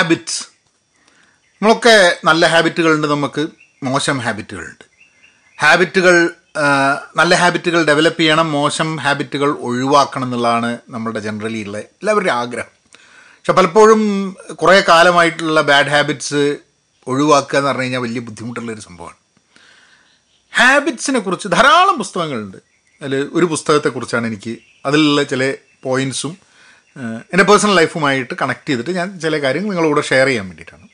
Habits നമ്മളൊക്കെ നല്ല ഹാബിറ്റുകളുണ്ട് നമുക്ക്. മോശം ഹാബിറ്റുകളുണ്ട് ഹാബിറ്റുകൾ നല്ല ഹാബിറ്റുകൾ ഡെവലപ്പ് ചെയ്യണം മോശം ഹാബിറ്റുകൾ ഒഴിവാക്കണം എന്നുള്ളതാണ് നമ്മളുടെ ജനറലി ഉള്ള എല്ലാവരുടെയും ആഗ്രഹം. പക്ഷെ പലപ്പോഴും കുറേ കാലമായിട്ടുള്ള ബാഡ് ഹാബിറ്റ്സ് ഒഴിവാക്കുക എന്ന് പറഞ്ഞു കഴിഞ്ഞാൽ വലിയ ബുദ്ധിമുട്ടുള്ളൊരു സംഭവമാണ്. ഹാബിറ്റ്സിനെ കുറിച്ച് ധാരാളം പുസ്തകങ്ങളുണ്ട്. അതിൽ ഒരു പുസ്തകത്തെക്കുറിച്ചാണ് എനിക്ക് അതിലുള്ള ചില പോയിന്റ്സും എന്റെ പേഴ്സണൽ ലൈഫുമായിട്ട് കണക്ട് ചെയ്തിട്ട് ഞാൻ ചില കാര്യങ്ങൾ നിങ്ങളോട് ഷെയർ ചെയ്യാൻ വേണ്ടിയിട്ടാണ്.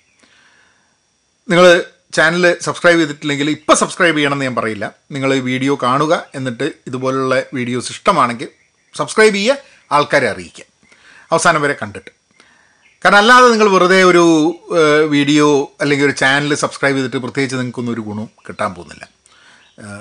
നിങ്ങൾ ചാനൽ സബ്സ്ക്രൈബ് ചെയ്തിട്ടില്ലെങ്കിൽ ഇപ്പോൾ സബ്സ്ക്രൈബ് ചെയ്യണമെന്ന് ഞാൻ പറയില്ല. നിങ്ങൾ വീഡിയോ കാണുക എന്നിട്ട് ഇതുപോലുള്ള വീഡിയോസ് ഇഷ്ടമാണെങ്കിൽ സബ്സ്ക്രൈബ് ചെയ്യുക ആൾക്കാരെ അറിയിക്കുക. അവസാനം വരെ കണ്ടിട്ട്. കാരണം അല്ലാതെ നിങ്ങൾ വെറുതെ ഒരു വീഡിയോ അല്ലെങ്കിൽ ഒരു ചാനൽ സബ്സ്ക്രൈബ് ചെയ്തിട്ട് പ്രത്യേകിച്ച് നിങ്ങൾക്കൊന്നും ഒരു ഗുണവും കിട്ടാൻ പോകുന്നില്ല.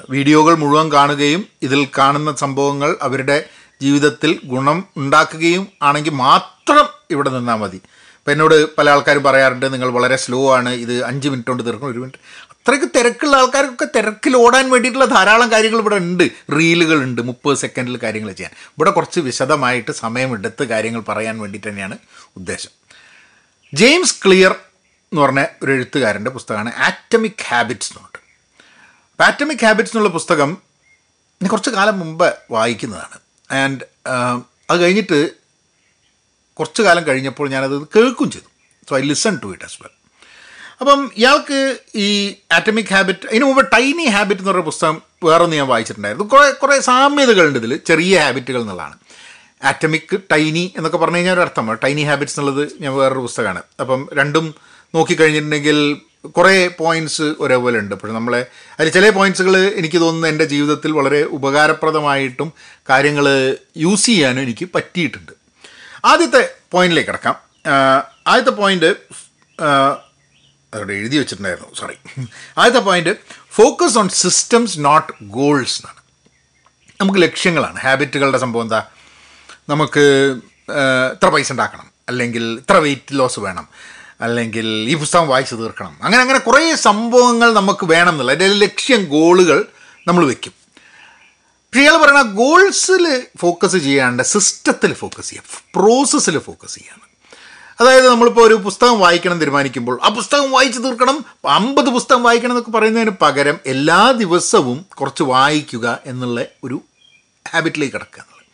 വീഡിയോകൾ മുഴുവൻ കാണുകയും ഇതിൽ കാണുന്ന സംഭവങ്ങൾ അവരുടെ ജീവിതത്തിൽ ഗുണം ഉണ്ടാക്കുകയും ആണെങ്കിൽ മാത്രം ഇവിടെ നിന്നാൽ മതി. ഇപ്പം എന്നോട് പല ആൾക്കാരും പറയാറുണ്ട് നിങ്ങൾ വളരെ സ്ലോ ആണ് ഇത് അഞ്ച് മിനിറ്റ് കൊണ്ട് തീർക്കണം ഒരു മിനിറ്റ് അത്രയ്ക്ക് തിരക്കുള്ള ആൾക്കാർക്കൊക്കെ തിരക്കിൽ ഓടാൻ വേണ്ടിയിട്ടുള്ള ധാരാളം കാര്യങ്ങൾ ഇവിടെ ഉണ്ട്. റീലുകളുണ്ട് മുപ്പത് സെക്കൻഡിൽ കാര്യങ്ങൾ ചെയ്യാൻ. ഇവിടെ കുറച്ച് വിശദമായിട്ട് സമയമെടുത്ത് കാര്യങ്ങൾ പറയാൻ വേണ്ടിയിട്ട് തന്നെയാണ് ഉദ്ദേശം. ജെയിംസ് ക്ലിയർ എന്ന് പറഞ്ഞ ഒരു എഴുത്തുകാരന്റെ പുസ്തകമാണ് ആറ്റമിക് ഹാബിറ്റ്സ് എന്നുണ്ട് ആറ്റമിക് ഹാബിറ്റ്സ് എന്നുള്ള പുസ്തകം കുറച്ച് കാലം മുമ്പ് വായിക്കുന്നതാണ്. ആൻഡ് അത് കഴിഞ്ഞിട്ട് കുറച്ച് കാലം കഴിഞ്ഞപ്പോൾ ഞാനത് കേൾക്കും ചെയ്തു. So I listen to it as well അപ്പം ഇയാൾക്ക് ഈ ആറ്റമിക് ഹാബിറ്റ് അതിന് മുമ്പ് ടൈനി ഹാബിറ്റ് എന്ന് പറയുന്ന പുസ്തകം വേറൊന്ന് ഞാൻ വായിച്ചിട്ടുണ്ടായിരുന്നു. കുറേ കുറേ സാമ്യതകളുണ്ട് ഇതിൽ ചെറിയ ഹാബിറ്റുകൾ എന്നുള്ളതാണ്. ആറ്റമിക് ടൈനി എന്നൊക്കെ പറഞ്ഞു കഴിഞ്ഞാൽ ഒരു അർത്ഥമാണ്. ടൈനി ഹാബിറ്റ്സ് എന്നുള്ളത് ഞാൻ വേറൊരു പുസ്തകമാണ്. അപ്പം രണ്ടും നോക്കിക്കഴിഞ്ഞിട്ടുണ്ടെങ്കിൽ കുറേ പോയിന്റ്സ് ഒരേപോലെ ഉണ്ട് പക്ഷെ നമ്മളെ അതിൽ ചില പോയിന്റ്സുകൾ എനിക്ക് തോന്നുന്നു എന്റെ ജീവിതത്തിൽ വളരെ ഉപകാരപ്രദമായിട്ടും കാര്യങ്ങൾ യൂസ് ചെയ്യാനും എനിക്ക് പറ്റിയിട്ടുണ്ട്. ആദ്യത്തെ പോയിന്റിലേക്ക് കിടക്കാം. ആദ്യത്തെ പോയിന്റ് അവിടെ എഴുതി വെച്ചിട്ടുണ്ടായിരുന്നു. സോറി ആദ്യത്തെ point focus on systems not goals എന്നാണ്. നമുക്ക് ലക്ഷ്യങ്ങളാണ്. ഹാബിറ്റുകളുടെ സംഭവം എന്താ? നമുക്ക് ഇത്ര പൈസ ഉണ്ടാക്കണം. അല്ലെങ്കിൽ ഇത്ര വെയിറ്റ് ലോസ് വേണം. അല്ലെങ്കിൽ ഈ പുസ്തകം വായിച്ചു തീർക്കണം. അങ്ങനെ അങ്ങനെ കുറേ സംഭവങ്ങൾ നമുക്ക് വേണം എന്നുള്ള അതിന്റെ ലക്ഷ്യം ഗോളുകൾ നമ്മൾ വെക്കും. പക്ഷേ ഇയാൾ പറയുന്ന ഗോൾസിൽ ഫോക്കസ് ചെയ്യാണ്ട് സിസ്റ്റത്തിൽ ഫോക്കസ് ചെയ്യുക പ്രോസസ്സിൽ ഫോക്കസ് ചെയ്യാണ് അതായത് നമ്മളിപ്പോൾ ഒരു പുസ്തകം വായിക്കണം തീരുമാനിക്കുമ്പോൾ ആ പുസ്തകം വായിച്ചു തീർക്കണം അമ്പത് പുസ്തകം വായിക്കണം എന്നൊക്കെ പറയുന്നതിന് പകരം എല്ലാ ദിവസവും കുറച്ച് വായിക്കുക എന്നുള്ള ഒരു ഹാബിറ്റിലേക്ക് കിടക്കുക എന്നുള്ളത്.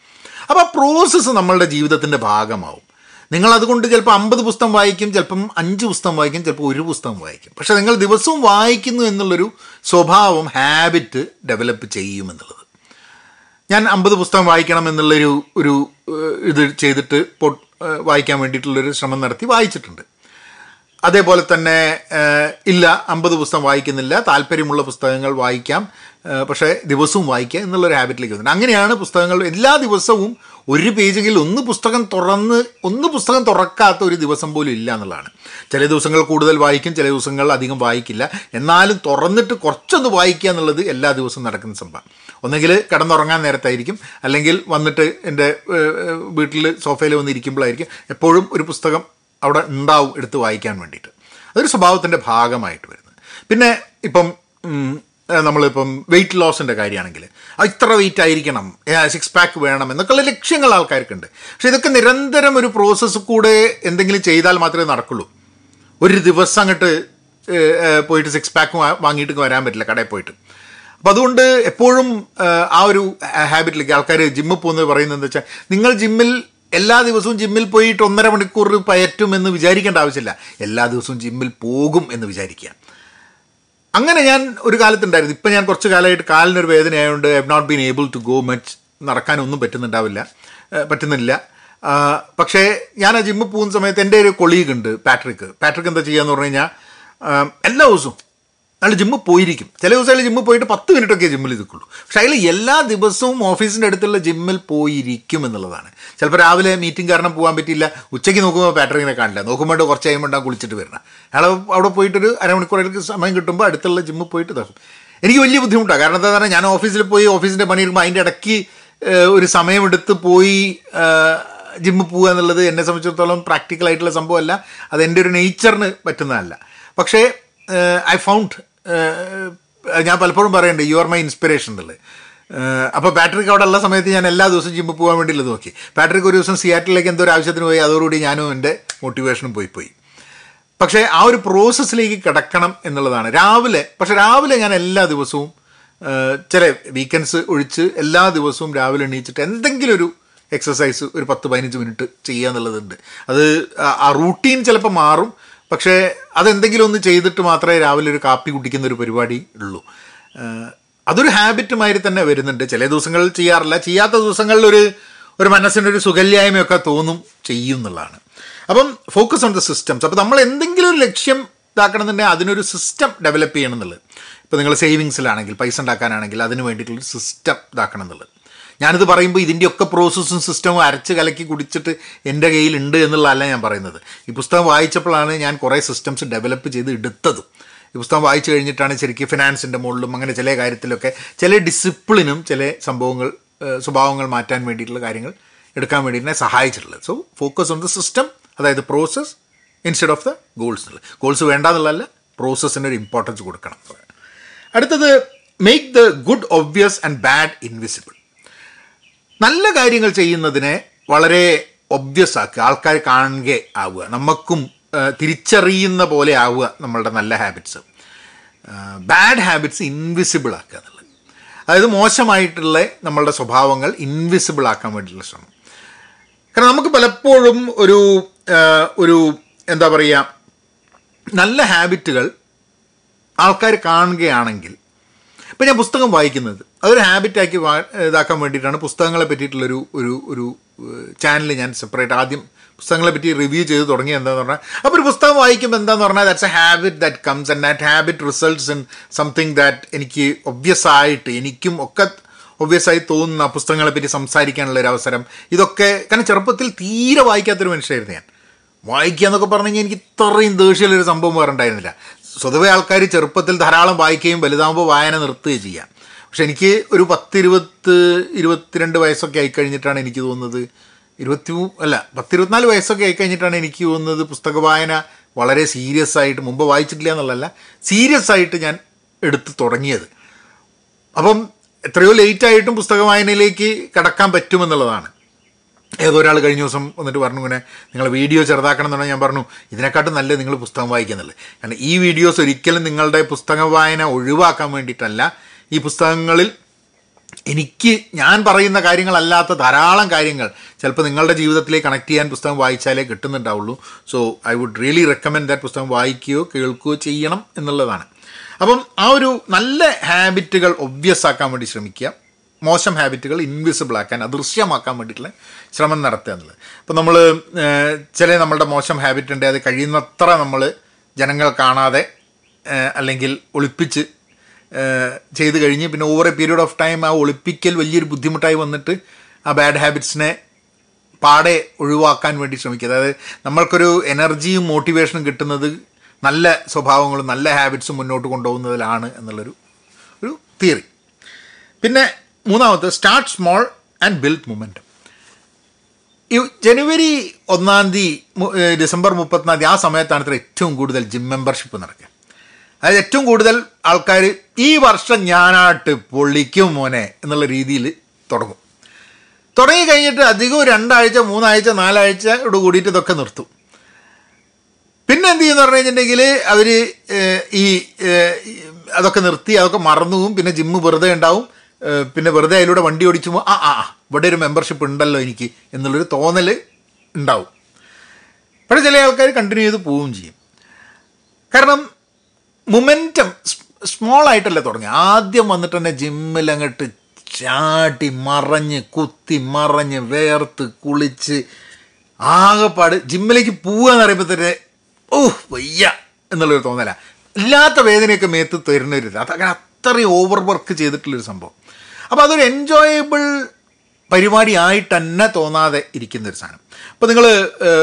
അപ്പോൾ ആ പ്രോസസ്സ് നമ്മളുടെ ജീവിതത്തിന്റെ ഭാഗമാവും. നിങ്ങൾ അതുകൊണ്ട് ചിലപ്പോൾ അമ്പത് പുസ്തകം വായിക്കും ചിലപ്പം അഞ്ച് പുസ്തകം വായിക്കും ചിലപ്പോൾ ഒരു പുസ്തകം വായിക്കും. പക്ഷേ നിങ്ങൾ ദിവസവും വായിക്കുന്നു എന്നുള്ളൊരു സ്വഭാവം ഹാബിറ്റ് ഡെവലപ്പ് ചെയ്യുമെന്നുള്ളത് ഞാൻ അമ്പത് പുസ്തകം വായിക്കണം എന്നുള്ളൊരു ഒരു ഇത് ചെയ്തിട്ട് വായിക്കാൻ വേണ്ടിയിട്ടുള്ളൊരു ശ്രമം നടത്തി വായിച്ചിട്ടുണ്ട്. അതേപോലെ തന്നെ ഇല്ല അമ്പത് പുസ്തകം വായിക്കുന്നില്ല താല്പര്യമുള്ള പുസ്തകങ്ങൾ വായിക്കാം പക്ഷേ ദിവസവും വായിക്കുക എന്നുള്ളൊരു ഹാബിറ്റിലേക്ക് വന്നിട്ടുണ്ട്. അങ്ങനെയാണ് പുസ്തകങ്ങൾ എല്ലാ ദിവസവും ഒരു പേജെങ്കിൽ ഒന്ന് പുസ്തകം തുറന്ന് ഒന്ന് പുസ്തകം തുറക്കാത്ത ഒരു ദിവസം പോലും ഇല്ല എന്നുള്ളതാണ്. ചില ദിവസങ്ങൾ കൂടുതൽ വായിക്കും ചില ദിവസങ്ങൾ അധികം വായിക്കില്ല. എന്നാലും തുറന്നിട്ട് കുറച്ചൊന്ന് വായിക്കുക എന്നുള്ളത് എല്ലാ ദിവസവും നടക്കുന്ന സംഭവം. ഒന്നെങ്കിൽ കിടന്നുറങ്ങാൻ നേരത്തായിരിക്കും. അല്ലെങ്കിൽ വന്നിട്ട് എന്റെ വീട്ടിൽ സോഫയിൽ വന്നിരിക്കുമ്പോഴായിരിക്കും എപ്പോഴും ഒരു പുസ്തകം അവിടെ ഉണ്ടാവും എടുത്ത് വായിക്കാൻ വേണ്ടിയിട്ട്. അതൊരു സ്വഭാവത്തിന്റെ ഭാഗമായിട്ട് വരുന്നത്. പിന്നെ ഇപ്പം നമ്മളിപ്പം വെയിറ്റ് ലോസിന്റെ കാര്യമാണെങ്കിൽ അത് ഇത്ര വെയിറ്റ് ആയിരിക്കണം. സിക്സ് പാക്ക് വേണം എന്നൊക്കെയുള്ള ലക്ഷ്യങ്ങൾ ആൾക്കാർക്കുണ്ട്. പക്ഷെ ഇതൊക്കെ നിരന്തരം ഒരു പ്രോസസ്സ് കൂടെ എന്തെങ്കിലും ചെയ്താൽ മാത്രമേ നടക്കുള്ളൂ. ഒരു ദിവസം അങ്ങോട്ട് പോയിട്ട് സിക്സ് പാക്ക് വാങ്ങിയിട്ട് വരാൻ പറ്റില്ല കടയിൽ പോയിട്ട്. അപ്പോൾ അതുകൊണ്ട് എപ്പോഴും ആ ഒരു ഹാബിറ്റിലേക്ക് ആൾക്കാർ ജിമ്മിൽ പോകുന്നത് പറയുന്നത് എന്താ വെച്ചാൽ നിങ്ങൾ ജിമ്മിൽ എല്ലാ ദിവസവും ജിമ്മിൽ പോയിട്ട് ഒന്നര മണിക്കൂർ പയറ്റും എന്ന് വിചാരിക്കേണ്ട ആവശ്യമില്ല. എല്ലാ ദിവസവും ജിമ്മിൽ പോകും എന്ന് വിചാരിക്കുക. അങ്ങനെ ഞാൻ ഒരു കാലത്തുണ്ടായിരുന്നു. ഇപ്പം ഞാൻ കുറച്ച് കാലമായിട്ട് കാലിനൊരു വേദന ആയതുകൊണ്ട് I have not been able to go much നടക്കാനൊന്നും പറ്റുന്നുണ്ടാവില്ല. പറ്റുന്നില്ല. പക്ഷേ ഞാൻ ആ ജിമ്മിൽ പോകുന്ന സമയത്ത് എന്റെ ഒരു കൊളീഗ് ഉണ്ട് പാട്രിക്ക് പാട്രിക്ക് എന്താ ചെയ്യാന്ന് പറഞ്ഞു കഴിഞ്ഞാൽ എല്ലാ ദിവസവും അയാൾ ജിമ്മിൽ പോയിരിക്കും. ചില ദിവസം അയാൾ ജിമ്മിൽ പോയിട്ട് പത്ത് മിനിറ്റൊക്കെ ജിമ്മിൽ ഇരിക്കുള്ളൂ. പക്ഷേ അയാൾ എല്ലാ ദിവസവും ഓഫീസിന്റെ അടുത്തുള്ള ജിമ്മിൽ പോയിരിക്കും എന്നുള്ളതാണ്. ചിലപ്പോൾ രാവിലെ മീറ്റിംഗ് കാരണം പോകാൻ പറ്റിയില്ല. ഉച്ചയ്ക്ക് നോക്കുമ്പോൾ പാറ്ററിങ്ങിനെ കാണില്ല. നോക്കുമ്പോൾ കുറച്ച് കഴിയുമ്പോൾ കുളിച്ചിട്ട് വരണം അയാൾ അവിടെ പോയിട്ടൊരു അരമണിക്കൂറേക്ക് സമയം കിട്ടുമ്പോൾ അടുത്തുള്ള ജിമ്മിൽ പോയിട്ട് ഇതാക്കും എനിക്ക് വലിയ ബുദ്ധിമുട്ടാണ് കാരണം എന്താ പറഞ്ഞാൽ ഞാൻ ഓഫീസിൽ പോയി ഓഫീസിന്റെ പണി എടുക്കുമ്പോൾ അതിന്റെ ഇടയ്ക്ക് ഒരു സമയമെടുത്ത് പോയി ജിമ്മിൽ പോവുക എന്നുള്ളത് എന്നെ സംബന്ധിച്ചിടത്തോളം പ്രാക്ടിക്കൽ ആയിട്ടുള്ള സംഭവമല്ല. അത് എന്റെ ഒരു നേച്ചറിന് പറ്റുന്നതല്ല. പക്ഷേ ഐ ഫൗണ്ട് ഞാൻ പലപ്പോഴും പറയുന്നുണ്ട് യു ആർ മൈ ഇൻസ്പിറേഷൻ എന്നുള്ളത് അപ്പോൾ പാട്രിക് അവിടെ ഉള്ള സമയത്ത് ഞാൻ എല്ലാ ദിവസവും ജിമ്മിൽ പോകാൻ വേണ്ടിയുള്ളത് നോക്കി. പാട്രിക് ഒരു ദിവസം സിയാറ്റിലേക്ക് എന്തോ ഒരു ആവശ്യത്തിന് പോയി അതോടുകൂടി ഞാനും എന്റെ മോട്ടിവേഷനും പോയി പോയി. പക്ഷേ ആ ഒരു പ്രോസസ്സിലേക്ക് കിടക്കണം എന്നുള്ളതാണ്. രാവിലെ പക്ഷേ രാവിലെ ഞാൻ എല്ലാ ദിവസവും ചില വീക്കെൻഡ്സ് ഒഴിച്ച് എല്ലാ ദിവസവും രാവിലെ എണീച്ചിട്ട് എന്തെങ്കിലും ഒരു എക്സസൈസ് ഒരു പത്ത് പതിനഞ്ച് മിനിറ്റ് ചെയ്യുക എന്നുള്ളതുണ്ട് അത് ആ റൂട്ടീൻ ചിലപ്പോൾ മാറും പക്ഷേ അതെന്തെങ്കിലും ഒന്ന് ചെയ്തിട്ട് മാത്രമേ രാവിലെ ഒരു കാപ്പി കുടിക്കുന്ന ഒരു പരിപാടി ഉള്ളൂ. അതൊരു ഹാബിറ്റ് മാതിരി തന്നെ വരുന്നുണ്ട്. ചില ദിവസങ്ങളിൽ ചെയ്യാറില്ല. ചെയ്യാത്ത ദിവസങ്ങളിൽ ഒരു ഒരു മനസ്സിനൊരു സുഖല്യായ്മയൊക്കെ തോന്നും ചെയ്യും എന്നുള്ളതാണ് അപ്പം ഫോക്കസ് ഓൺ ദ സിസ്റ്റംസ് അപ്പോൾ നമ്മൾ എന്തെങ്കിലും ഒരു ലക്ഷ്യം ഇതാക്കണമെന്നുണ്ടെങ്കിൽ അതിനൊരു സിസ്റ്റം ഡെവലപ്പ് ചെയ്യണം എന്നുള്ളത്. ഇപ്പോൾ നിങ്ങൾ സേവിങ്സിലാണെങ്കിൽ പൈസ ഉണ്ടാക്കാനാണെങ്കിൽ അതിന് വേണ്ടിയിട്ടുള്ളൊരു സിസ്റ്റം ഇതാക്കണം എന്നുള്ളത്. ഞാനിത് പറയുമ്പോൾ ഇതിന്റെയൊക്കെ പ്രോസസ്സും സിസ്റ്റവും അരച്ച് കലക്കി കുടിച്ചിട്ട് എന്റെ കയ്യിലുണ്ട് എന്നുള്ളതല്ല ഞാൻ പറയുന്നത്. ഈ പുസ്തകം വായിച്ചപ്പോഴാണ് ഞാൻ കുറേ സിസ്റ്റംസ് ഡെവലപ്പ് ചെയ്ത് എടുത്തതും. ഈ പുസ്തകം വായിച്ചു കഴിഞ്ഞിട്ടാണ് ശരിക്കും ഫിനാൻസിന്റെ മുകളിലും അങ്ങനെ ചില കാര്യത്തിലൊക്കെ ചില ഡിസിപ്ലിനും ചില സംഭവങ്ങൾ സ്വഭാവങ്ങൾ മാറ്റാൻ വേണ്ടിയിട്ടുള്ള കാര്യങ്ങൾ എടുക്കാൻ വേണ്ടി എന്നെ സഹായിച്ചിട്ടുള്ളത്. So focus on the system അതായത് process instead of the goals എന്നുള്ളത് ഗോൾസ് വേണ്ട എന്നുള്ളതല്ല പ്രോസസ്സിന് ഒരു ഇമ്പോർട്ടൻസ് കൊടുക്കണം. അടുത്തത് make the good obvious and bad invisible നല്ല കാര്യങ്ങൾ ചെയ്യുന്നതിനെ വളരെ ഒബ്വിയസ് ആക്കുക ആൾക്കാർ കാണുക ആവുക നമുക്കും തിരിച്ചറിയുന്ന പോലെ ആവുക നമ്മളുടെ നല്ല ഹാബിറ്റ്സ്. ബാഡ് ഹാബിറ്റ്സ് ഇൻവിസിബിൾ ആക്കുക എന്നുള്ളത്. അതായത് മോശമായിട്ടുള്ള നമ്മളുടെ സ്വഭാവങ്ങൾ ഇൻവിസിബിൾ ആക്കാൻ വേണ്ടിയിട്ടുള്ള ശ്രമം. കാരണം നമുക്ക് പലപ്പോഴും ഒരു ഒരു എന്താ പറയുക നല്ല ഹാബിറ്റുകൾ ആൾക്കാർ കാണുകയാണെങ്കിൽ ഇപ്പം ഞാൻ പുസ്തകം വായിക്കുന്നത് അതൊരു ഹാബിറ്റാക്കി ഇതാക്കാൻ വേണ്ടിയിട്ടാണ് പുസ്തകങ്ങളെ പറ്റിയിട്ടുള്ളൊരു ഒരു ഒരു ചാനൽ ഞാൻ സെപ്പറേറ്റ് ആദ്യം പുസ്തകങ്ങളെ പറ്റി റിവ്യൂ ചെയ്ത് തുടങ്ങി എന്താന്ന് പറഞ്ഞാൽ അപ്പോൾ ഒരു പുസ്തകം വായിക്കുമ്പോൾ എന്താന്ന് പറഞ്ഞാൽ that's a habit that comes and that habit results in something that എനിക്ക് ഒബ്വിയസ് ആയിട്ട് എനിക്കും ഒക്കെ ഒബ്വിയസ് ആയി തോന്നുന്ന പുസ്തകങ്ങളെ പറ്റി സംസാരിക്കാനുള്ള ഒരു അവസരം. ഇതൊക്കെ കാരണം ചെറുപ്പത്തിൽ തീരെ വായിക്കാത്തൊരു മനുഷ്യരായിരുന്നു ഞാൻ. വായിക്കുക എന്നൊക്കെ പറഞ്ഞു കഴിഞ്ഞാൽ എനിക്ക് ഇത്രയും ദേഷ്യമുള്ളൊരു സംഭവം വേറെ ഉണ്ടായിരുന്നില്ല. സ്വതവേ ആൾക്കാർ ചെറുപ്പത്തിൽ ധാരാളം വായിക്കുകയും വലുതാകുമ്പോൾ വായന നിർത്തുകയും ചെയ്യാം. പക്ഷെ എനിക്ക് ഒരു പത്തിരുപത്ത് ഇരുപത്തിരണ്ട് വയസ്സൊക്കെ ആയിക്കഴിഞ്ഞിട്ടാണ് എനിക്ക് തോന്നുന്നത്. ഇരുപത്തി അല്ല പത്തിരുപത്തിനാല് വയസ്സൊക്കെ ആയിക്കഴിഞ്ഞിട്ടാണ് എനിക്ക് തോന്നുന്നത് പുസ്തക വായന വളരെ സീരിയസ് ആയിട്ട് മുമ്പ് വായിച്ചിട്ടില്ല എന്നുള്ളതല്ല സീരിയസ് ആയിട്ട് ഞാൻ എടുത്ത് തുടങ്ങിയത്. അപ്പം എത്രയോ ലേറ്റായിട്ടും പുസ്തക വായനയിലേക്ക് കടക്കാൻ പറ്റുമെന്നുള്ളതാണ്. ഏതോ ഒരാൾ കഴിഞ്ഞ ദിവസം വന്നിട്ട് പറഞ്ഞു ഇങ്ങനെ നിങ്ങൾ വീഡിയോ ചെറുതാക്കണം എന്നുണ്ടെങ്കിൽ ഞാൻ പറഞ്ഞു ഇതിനെക്കാട്ടും നല്ലത് നിങ്ങൾ പുസ്തകം വായിക്കുന്നുള്ളത് കാരണം ഈ വീഡിയോസ് ഒരിക്കലും നിങ്ങളുടെ പുസ്തക വായന ഒഴിവാക്കാൻ വേണ്ടിയിട്ടല്ല ഈ പുസ്തകങ്ങളിൽ എനിക്ക് ഞാൻ പറയുന്ന കാര്യങ്ങളല്ലാത്ത ധാരാളം കാര്യങ്ങൾ ചിലപ്പോൾ നിങ്ങളുടെ ജീവിതത്തിലേക്ക് കണക്ട് ചെയ്യാൻ പുസ്തകം വായിച്ചാലേ കിട്ടുന്നുണ്ടാവുള്ളൂ. So I would really recommend that പുസ്തകം വായിക്കുകയോ കേൾക്കുകയോ ചെയ്യണം എന്നുള്ളതാണ്. അപ്പം ആ ഒരു നല്ല ഹാബിറ്റുകൾ ഒബ്വിയസ് ആക്കാൻ വേണ്ടി ശ്രമിക്കുക. മോശം ഹാബിറ്റുകൾ ഇൻവിസിബിൾ ആക്കാൻ അദൃശ്യമാക്കാൻ വേണ്ടിയിട്ടുള്ള ശ്രമം നടത്തുക എന്നുള്ളത്. അപ്പോൾ നമ്മൾ ചില നമ്മളുടെ മോശം ഹാബിറ്റ് ഉണ്ട് അത് കഴിയുന്നത്ര നമ്മൾ ജനങ്ങൾ കാണാതെ അല്ലെങ്കിൽ ഒളിപ്പിച്ച് ചെയ്ത് കഴിഞ്ഞ് പിന്നെ over a period of time ആ ഒളിപ്പിക്കൽ വലിയൊരു ബുദ്ധിമുട്ടായി വന്നിട്ട് ആ ബാഡ് ഹാബിറ്റ്സിനെ പാടെ ഒഴിവാക്കാൻ വേണ്ടി ശ്രമിക്കുക. അതായത് നമ്മൾക്കൊരു എനർജിയും മോട്ടിവേഷനും കിട്ടുന്നത് നല്ല സ്വഭാവങ്ങളും നല്ല ഹാബിറ്റ്സും മുന്നോട്ട് കൊണ്ടുപോകുന്നതിലാണ് എന്നുള്ളൊരു ഒരു തിയറി പിന്നെ മൂന്നാമത്തെ start small and build moment ഈ ജനുവരി ഒന്നാം തീയതി ഡിസംബർ മുപ്പത്തിനാം തീയതി ആ സമയത്താണ് ഇത്ര ഏറ്റവും കൂടുതൽ ജിം മെമ്പർഷിപ്പ് നടക്കുക. അതായത് ഏറ്റവും കൂടുതൽ ആൾക്കാർ ഈ വർഷം ഞാനാട്ട് പൊള്ളിക്കും മോനെ എന്നുള്ള രീതിയിൽ തുടങ്ങും. തുടങ്ങി കഴിഞ്ഞിട്ട് അധികവും രണ്ടാഴ്ച മൂന്നാഴ്ച നാലാഴ്ചയോട് കൂടിയിട്ട് ഇതൊക്കെ നിർത്തും. പിന്നെ എന്ത് ചെയ്യുന്ന പറഞ്ഞു കഴിഞ്ഞിട്ടുണ്ടെങ്കിൽ അവർ ഈ അതൊക്കെ നിർത്തി അതൊക്കെ മറന്നു പോകും പിന്നെ ജിമ്മ് വെറുതെ ഉണ്ടാവും. പിന്നെ വെറുതെ അതിലൂടെ വണ്ടി ഓടിച്ചു ആ ആ, ഇവിടെ ഒരു മെമ്പർഷിപ്പ് ഉണ്ടല്ലോ എനിക്ക് എന്നുള്ളൊരു തോന്നൽ ഉണ്ടാവും. പക്ഷേ ചില ആൾക്കാർ കണ്ടിന്യൂ ചെയ്ത് പോവുകയും ചെയ്യും. കാരണം മൊമെന്റം സ്മോൾ ആയിട്ടല്ലേ തുടങ്ങി. ആദ്യം വന്നിട്ട് തന്നെ ജിമ്മിൽ അങ്ങോട്ട് ചാട്ടി മറഞ്ഞ് കുത്തി മറഞ്ഞ് വേർത്ത് കുളിച്ച് ആകെപ്പാട് ജിമ്മിലേക്ക് പോവുക എന്ന് പറയുമ്പോൾ തന്നെ ഓഹ് വയ്യ എന്നുള്ളൊരു തോന്നല. ഇല്ലാത്ത വേദനയൊക്കെ മേത്ത് തരുന്ന ഒരു ഇത് അതങ്ങനെ അത്രയും ഓവർ വർക്ക് ചെയ്തിട്ടുള്ളൊരു സംഭവം. അപ്പോൾ അതൊരു എൻജോയബിൾ പരിപാടി ആയിട്ട് തന്നെ തോന്നാതെ ഇരിക്കുന്ന ഒരു സാധനം അപ്പോൾ നിങ്ങൾ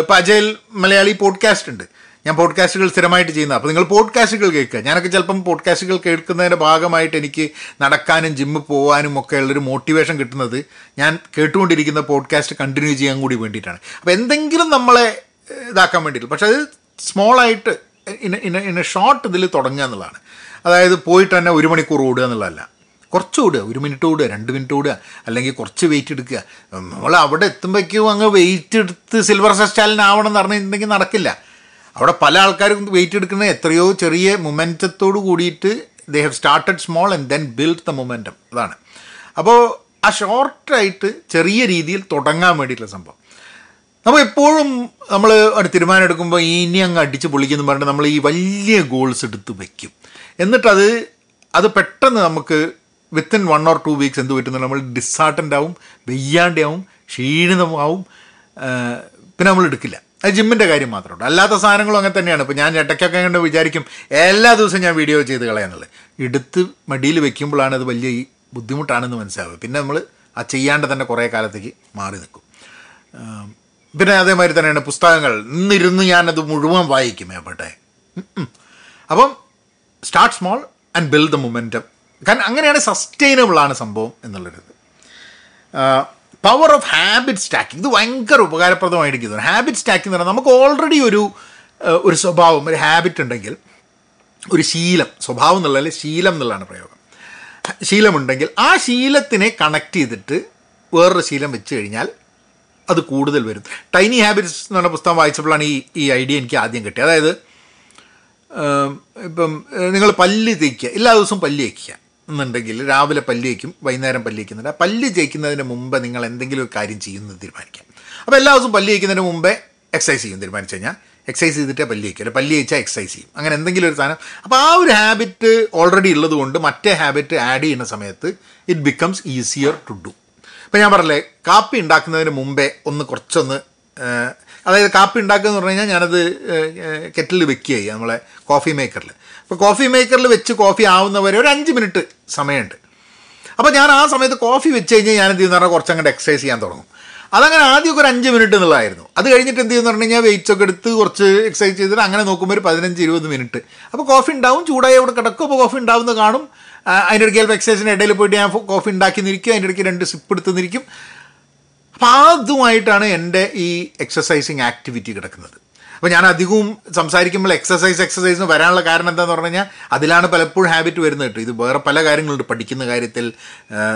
ഇപ്പോൾ അജയൽ മലയാളി പോഡ്കാസ്റ്റ് ഉണ്ട്. ഞാൻ പോഡ്കാസ്റ്റുകൾ സ്ഥിരമായിട്ട് ചെയ്യുന്നത് അപ്പോൾ നിങ്ങൾ പോഡ്കാസ്റ്റുകൾ കേൾക്കുക. ഞാനൊക്കെ ചിലപ്പം പോഡ്കാസ്റ്റുകൾ കേൾക്കുന്നതിന്റെ ഭാഗമായിട്ട് എനിക്ക് നടക്കാനും ജിമ്മിൽ പോകാനും ഒക്കെ ഉള്ളൊരു മോട്ടിവേഷൻ കിട്ടുന്നത് ഞാൻ കേട്ടുകൊണ്ടിരിക്കുന്ന പോഡ്കാസ്റ്റ് കണ്ടിന്യൂ ചെയ്യാൻ കൂടി വേണ്ടിയിട്ടാണ്. അപ്പോൾ എന്തെങ്കിലും നമ്മളെ ഇതാക്കാൻ വേണ്ടിയിട്ട്. പക്ഷേ അത് സ്മോളായിട്ട് ഇൻ ഇൻ ഇൻ ഷോർട്ട് ഇതിൽ തുടങ്ങുക എന്നുള്ളതാണ്. അതായത് പോയിട്ട് തന്നെ ഒരു മണിക്കൂർ ഓടുക എന്നുള്ളതല്ല. കുറച്ച് ഓടുക. ഒരു മിനിറ്റ് ഓടുക രണ്ട് മിനിറ്റ് ഓടുക അല്ലെങ്കിൽ കുറച്ച് വെയിറ്റ് എടുക്കുക. നമ്മൾ അവിടെ എത്തുമ്പോഴേക്കും അങ്ങ് വെയിറ്റ് എടുത്ത് സിൽവർ സെസ്റ്റാലിനാവണം എന്ന് പറഞ്ഞിട്ടുണ്ടെങ്കിൽ നടക്കില്ല. അവിടെ പല ആൾക്കാരും വെയിറ്റ് എടുക്കുന്ന എത്രയോ ചെറിയ മൊമെന്റത്തോട് കൂടിയിട്ട് they have started small and then build the momentum അതാണ്. അപ്പോൾ ആ ഷോർട്ടായിട്ട് ചെറിയ രീതിയിൽ തുടങ്ങാൻ വേണ്ടിയിട്ടുള്ള സംഭവം. നമ്മൾ എപ്പോഴും നമ്മൾ ഒരു തീരുമാനം എടുക്കുമ്പോൾ ഇനി അങ്ങ് അടിച്ച് പൊളിക്കുന്നു പറഞ്ഞിട്ട് നമ്മൾ ഈ വലിയ ഗോൾസ് എടുത്ത് വയ്ക്കും എന്നിട്ടത് അത് പെട്ടെന്ന് നമുക്ക് within one or two weeks എന്ത് പറ്റുന്നു നമ്മൾ ഡിസ്ഹാർട്ടന്റ് ആവും വെയ്യാണ്ടാവും ക്ഷീണിതമാവും പിന്നെ നമ്മൾ എടുക്കില്ല. അത് ജിമ്മിന്റെ കാര്യം മാത്രമേ ഉള്ളൂ. അല്ലാത്ത സാധനങ്ങളും അങ്ങനെ തന്നെയാണ്. ഇപ്പോൾ ഞാൻ ഇടയ്ക്കൊക്കെ കണ്ട് വിചാരിക്കും എല്ലാ ദിവസവും ഞാൻ വീഡിയോ ചെയ്ത് കളയാന്നുള്ളത്. എടുത്ത് മടിയിൽ വെക്കുമ്പോഴാണ് അത് വലിയ ബുദ്ധിമുട്ടാണെന്ന് മനസ്സിലാവുക. പിന്നെ നമ്മൾ ആ ചെയ്യാണ്ട് തന്നെ കുറേ കാലത്തേക്ക് മാറി നിൽക്കും. പിന്നെ അതേമാതിരി തന്നെയാണ് പുസ്തകങ്ങൾ. ഇന്നിരുന്ന് ഞാനത് മുഴുവൻ വായിക്കും എവിടെ? അപ്പം start small and build the momentum കാരണം അങ്ങനെയാണ് സസ്റ്റൈനബിളാണ് സംഭവം എന്നുള്ളൊരിത് പവർ ഓഫ് ഹാബിറ്റ് സ്റ്റാക്കിംഗ് ഇത് ഭയങ്കര ഉപകാരപ്രദമായിരിക്കുന്നു ഹാബിറ്റ് സ്റ്റാക്കിംഗ് എന്ന് പറഞ്ഞാൽ നമുക്ക് ഓൾറെഡി ഒരു ഒരു സ്വഭാവം ഒരു ഹാബിറ്റ് ഉണ്ടെങ്കിൽ ഒരു ശീലം സ്വഭാവം എന്നുള്ളതല്ല ശീലം എന്നുള്ളതാണ് പ്രയോഗം. ശീലമുണ്ടെങ്കിൽ ആ ശീലത്തിനെ കണക്ട് ചെയ്തിട്ട് വേറൊരു ശീലം വെച്ച് കഴിഞ്ഞാൽ അത് കൂടുതൽ വരും. ടൈനി ഹാബിറ്റ്സ് എന്ന് പറഞ്ഞ പുസ്തകം വായിച്ചപ്പോഴാണ് ഈ ഈ ഐഡിയ എനിക്ക് ആദ്യം കിട്ടിയത്. അതായത് ഇപ്പം നിങ്ങൾ പല്ല് തേക്കുക എല്ലാ ദിവസവും പല്ല് തേക്കുക എന്നുണ്ടെങ്കിൽ രാവിലെ പല്ല് ജയിക്കും വൈകുന്നേരം പല്ല് ജയിക്കുന്നുണ്ട് ആ പല്ല് ജയിക്കുന്നതിന് മുമ്പ് നിങ്ങൾ എന്തെങ്കിലും ഒരു കാര്യം ചെയ്യുന്നത് തീരുമാനിക്കാം. അപ്പോൾ എല്ലാ ദിവസവും പല്ല് ജയിക്കുന്നതിന് മുമ്പേ എക്സസൈസ് ചെയ്യും തീരുമാനിച്ചു കഴിഞ്ഞാൽ. എക്സസൈസ് ചെയ്തിട്ടേ പല്ല് അല്ലെ പല്ല് ജയിച്ചാൽ എക്സസൈസ് ചെയ്യും. അങ്ങനെ എന്തെങ്കിലും ഒരു സാധനം. അപ്പോൾ ആ ഒരു ഹാബിറ്റ് ഓൾറെഡി ഉള്ളത് കൊണ്ട് മറ്റേ ഹാബിറ്റ് ആഡ് ചെയ്യുന്ന സമയത്ത് it becomes easier to do ഇപ്പം ഞാൻ പറഞ്ഞില്ലേ കാപ്പി ഉണ്ടാക്കുന്നതിന് മുമ്പേ ഒന്ന് കുറച്ചൊന്ന് അതായത് കാപ്പി ഉണ്ടാക്കുക എന്ന് പറഞ്ഞു കഴിഞ്ഞാൽ ഞാനത് കെറ്റിൽ വെക്കുക നമ്മളെ കോഫി മേക്കറിൽ അപ്പോൾ കോഫി മേക്കറിൽ വെച്ച് കോഫി ആവുന്നവരെ ഒരു അഞ്ച് മിനിറ്റ് സമയമുണ്ട്. അപ്പോൾ ഞാൻ ആ സമയത്ത് കോഫി വെച്ച് കഴിഞ്ഞാൽ ഞാൻ എന്ത് ചെയ്യുന്ന പറഞ്ഞാൽ കുറച്ചങ്ങോട്ട് എക്സസൈസ് ചെയ്യാൻ തുടങ്ങും. അതങ്ങനെ ആദ്യമൊക്കെ ഒരു അഞ്ച് മിനിറ്റ് എന്നുള്ളതായിരുന്നു. അത് കഴിഞ്ഞിട്ട് എന്ത് ചെയ്യുന്ന പറഞ്ഞു കഴിഞ്ഞാൽ വെയിറ്റ്സ് ഒക്കെ എടുത്ത് കുറച്ച് എക്സസൈസ് ചെയ്തിട്ട് അങ്ങനെ നോക്കുമ്പോൾ ഒരു പതിനഞ്ച് ഇരുപത് മിനിറ്റ് അപ്പോൾ കോഫി ഉണ്ടാവും ചൂടായി അവിടെ കിടക്കും. അപ്പോൾ കോഫി ഉണ്ടാവുന്നത് കാണും. അതിന്റെ ഇടയ്ക്ക് ചിലപ്പോൾ എക്സസൈസിന്റെ ഇടയിൽ പോയിട്ട് ഞാൻ കോഫി ഉണ്ടാക്കി നിൽക്കും അതിന്റെ ഇടയ്ക്ക് രണ്ട് സിപ്പ് എടുത്ത് നിൽക്കും അപ്പോൾ അതുമായിട്ടാണ് എന്റെ ഈ എക്സസൈസിങ് ആക്ടിവിറ്റി കിടക്കുന്നത്. അപ്പോൾ ഞാൻ അധികവും സംസാരിക്കുമ്പോൾ എക്സസൈസ് എക്സസൈസ് വരാനുള്ള കാരണം എന്താണെന്ന് പറഞ്ഞു കഴിഞ്ഞാൽ അതിലാണ് പലപ്പോഴും ഹാബിറ്റ് വരുന്നത് കേട്ടോ. ഇത് വേറെ പല കാര്യങ്ങളുണ്ട്. പഠിക്കുന്ന കാര്യത്തിൽ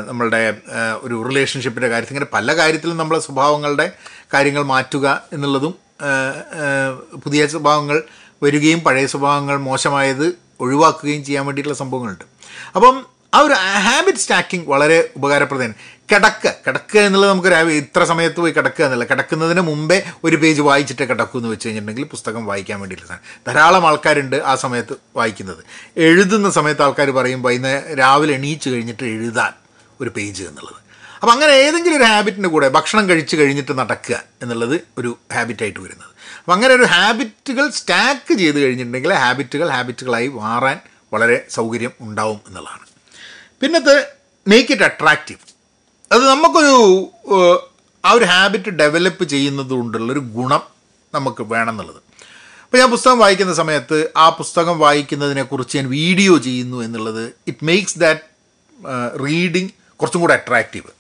നമ്മളുടെ ഒരു റിലേഷൻഷിപ്പിന്റെ കാര്യത്തിൽ ഇങ്ങനെ പല കാര്യത്തിലും നമ്മളെ സ്വഭാവങ്ങളുടെ കാര്യങ്ങൾ മാറ്റുക എന്നുള്ളതും പുതിയ സ്വഭാവങ്ങൾ വരികയും പഴയ സ്വഭാവങ്ങൾ മോശമായത് ഒഴിവാക്കുകയും ചെയ്യാൻ വേണ്ടിയിട്ടുള്ള സംഭവങ്ങളുണ്ട്. അപ്പം ആ ഒരു ഹാബിറ്റ് സ്റ്റാക്കിംഗ് വളരെ ഉപകാരപ്രദമാണ്. കിടക്കുക കിടക്കുക എന്നുള്ളത് നമുക്ക് രാവിലെ ഇത്ര സമയത്ത് പോയി കിടക്കുക എന്നല്ല. കിടക്കുന്നതിന് മുമ്പേ ഒരു പേജ് വായിച്ചിട്ട് കിടക്കൂ എന്ന് വെച്ച് കഴിഞ്ഞിട്ടുണ്ടെങ്കിൽ പുസ്തകം വായിക്കാൻ വേണ്ടിയിട്ടുള്ളതാണ് ധാരാളം ആൾക്കാരുണ്ട് ആ സമയത്ത് വായിക്കുന്നത്. എഴുതുന്ന സമയത്ത് ആൾക്കാർ പറയും വൈകുന്നേരം രാവിലെ എണീച്ച് കഴിഞ്ഞിട്ട് എഴുതാൻ ഒരു പേജ് എന്നുള്ളത്. അപ്പോൾ അങ്ങനെ ഏതെങ്കിലും ഒരു ഹാബിറ്റിന്റെ കൂടെ ഭക്ഷണം കഴിച്ച് കഴിഞ്ഞിട്ട് നടക്കുക എന്നുള്ളത് ഒരു ഹാബിറ്റായിട്ട് വരുന്നത്. അപ്പോൾ അങ്ങനെ ഒരു ഹാബിറ്റുകൾ സ്റ്റാക്ക് ചെയ്ത് കഴിഞ്ഞിട്ടുണ്ടെങ്കിൽ ഹാബിറ്റുകൾ ഹാബിറ്റുകളായി മാറാൻ വളരെ സൗകര്യം ഉണ്ടാവും എന്നുള്ളതാണ്. പിന്നത്തെ മേക്ക് ഇറ്റ് അട്രാക്റ്റീവ് അത് നമുക്കൊരു ആ ഒരു ഹാബിറ്റ് ഡെവലപ്പ് ചെയ്യുന്നത് കൊണ്ടുള്ളൊരു ഗുണം നമുക്ക് വേണം എന്നുള്ളത് അപ്പോൾ ഞാൻ പുസ്തകം വായിക്കുന്ന സമയത്ത് ആ പുസ്തകം വായിക്കുന്നതിനെക്കുറിച്ച് ഞാൻ വീഡിയോ ചെയ്യുന്നു എന്നുള്ളത് ഇറ്റ് മേക്സ് ദാറ്റ് റീഡിങ് കുറച്ചും കൂടെ അട്രാക്റ്റീവ്